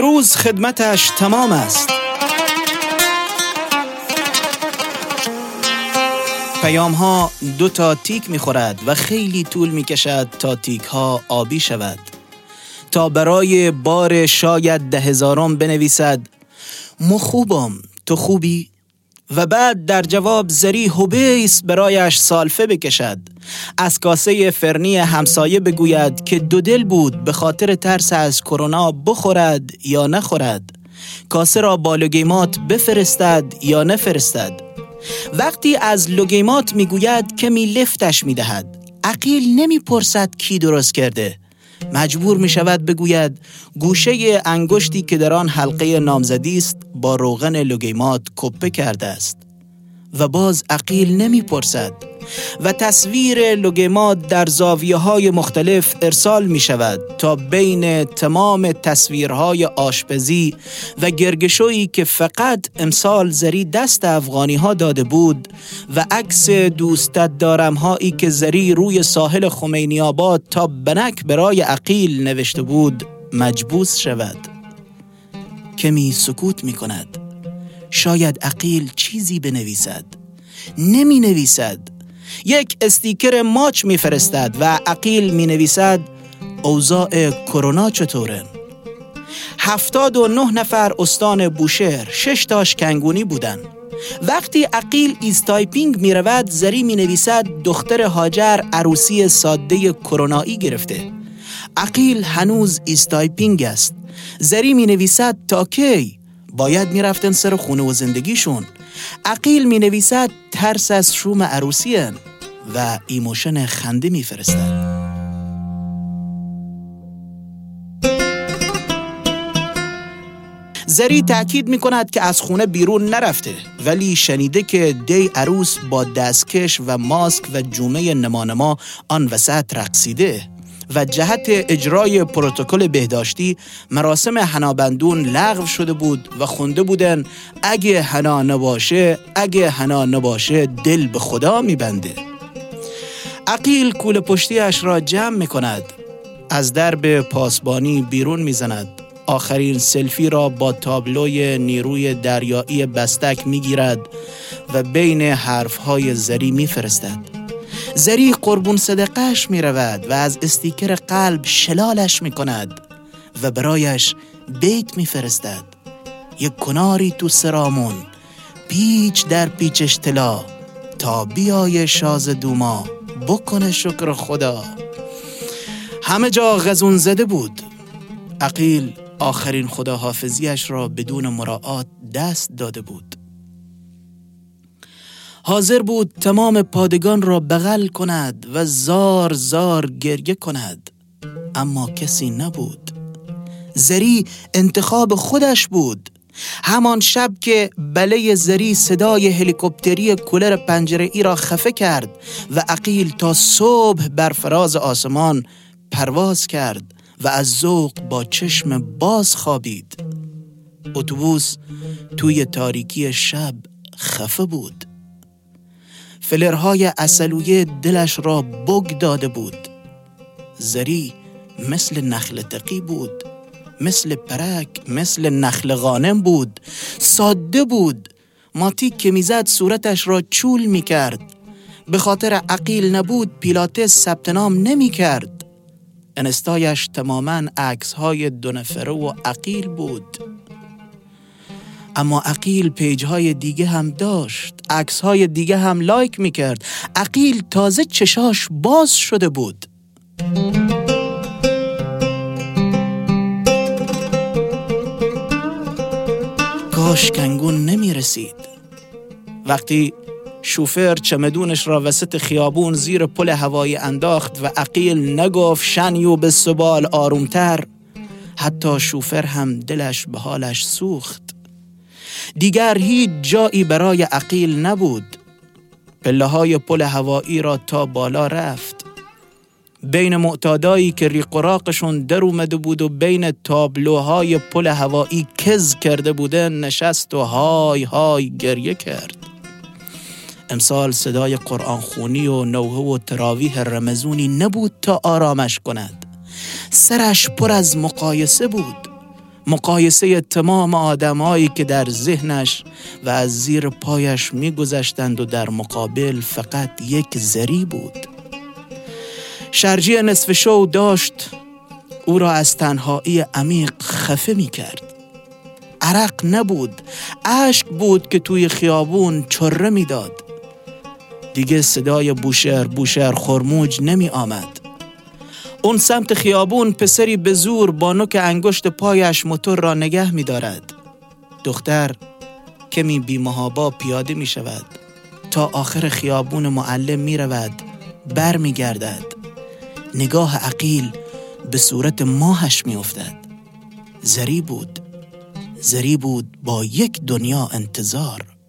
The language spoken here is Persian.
امروز خدمتش تمام است پیام ها دو تا تیک می خورد و خیلی طول می کشد تا تیک ها آبی شود تا برای بار شاید ده هزارم بنویسد مخوبم تو خوبی؟ و بعد در جواب زری هوبیس برایش سالفه بکشد. از کاسه فرنی همسایه بگوید که دو دل بود به خاطر ترس از کرونا بخورد یا نخورد. کاسه را با لوگیمات بفرستد یا نفرستد. وقتی از لوگیمات می‌گوید که می لفتش می‌دهد. عقیل نمی‌پرسد کی درست کرده. مجبور می شود بگوید گوشه انگشتی که در آن حلقه نامزدی است با روغن لوگیمات کپه کرده است و باز عقیل نمی‌پرسد. و تصویر لوگمات در زاویه های مختلف ارسال می شود تا بین تمام تصویرهای آشپزی و گرگشویی که فقط امسال زری دست افغانی ها داده بود و عکس دوستت دارم هایی که زری روی ساحل خمینی آباد تا بنک برای عقیل نوشته بود مجبوس شود. کمی سکوت می کند شاید عقیل چیزی بنویسد. نمی نویسد. یک استیکر ماچ میفرستد و عقیل می نویسد اوضاع کرونا چطوره؟ هفتاد و نه نفر استان بوشهر شش تاش کنگونی بودن وقتی عقیل is typing می رود زری می نویسد دختر هاجر عروسی ساده کرونایی گرفته. عقیل هنوز is typing است. زری می نویسد تا کی؟ باید می رفتن سر خونه و زندگیشون. عقیل می نویسد ترس از شوم عروسی و emotion خنده می فرستد. زری تاکید می کند که از خونه بیرون نرفته ولی شنیده که دی عروس با دستکش و ماسک و جومه نمانما آن وسط رقصیده و جهت اجرای پروتکل بهداشتی مراسم حنابندون لغو شده بود و خونده بودن اگه حنا نباشه اگه حنا نباشه دل به خدا میبنده. عقیل کول پشتیش را جمع می کند از درب پاسبانی بیرون می‌زند. آخرین سلفی را با تابلوی نیروی دریایی بستک می‌گیرد و بین حرفهای زری میفرستد. زری قربون صدقش می رود و از استیکر قلب شلالش می کند و برایش بیت می فرستد یک کناری تو سرامون پیچ در پیچش طلا تا بیای شاز دوما. بکنه شکر خدا. همه جا غزون زده بود. عقیل آخرین خداحافظیش را بدون مراعات دست داده بود. حاضر بود تمام پادگان را بغل کند و زار زار گریه کند. اما کسی نبود. زری انتخاب خودش بود. همان شب که بله زری صدای هلیکوپتری کولر پنجره ای را خفه کرد و عقیل تا صبح بر فراز آسمان پرواز کرد و از ذوق با چشم باز خوابید. اتوبوس توی تاریکی شب خفه بود. فلرهای اصلویه دلش را بگ داده بود. زری مثل نخل تقی بود مثل پرک مثل نخل غانم بود ساده بود. ماتیک که می‌زد صورتش را چول می‌کرد. به خاطر عقیل نبود پیلاتس ثبت نام نمی کرد اینستایش تماما عکس های دو نفره و عقیل بود. اما عقیل page های دیگه هم داشت عکس های دیگه هم like می‌کرد. عقیل تازه چشاش باز شده بود. کاش کنگون نمی رسید وقتی شوفر چمدونش را وسط خیابون زیر پل هوایی انداخت و عقیل نگفت شنیو به سبال آرومتر. حتی شوفر هم دلش به حالش سوخت. دیگر هیچ جایی برای عقیل نبود. پله های پل هوایی را تا بالا رفت. بین معتادایی که ریقراقشون در اومده بود و بین تابلوهای پل هوایی کز کرده بودن نشست و های های گریه کرد. امسال صدای قرآن خونی و نوه و تراویح رمزونی نبود تا آرامش کند. سرش پر از مقایسه بود. مقایسه تمام آدمهایی که در ذهنش و از زیر پایش میگذشتند و در مقابل فقط یک زری بود. شرجی نصف شو داشت او را از تنهایی عمیق خفه می کرد عرق نبود اشک بود که توی خیابون چره می‌داد. دیگه صدای بوشهر بوشهر خرموج نمی آمد اون سمت خیابون پسری به زور با نوک انگشت پایش موتور را نگه می دارد. دختر کمی بیمهابا پیاده می شود تا آخر خیابون معلم می رود بر می گردد نگاه عقیل به صورت ماهش می افتد زری بود. زری بود با یک دنیا انتظار.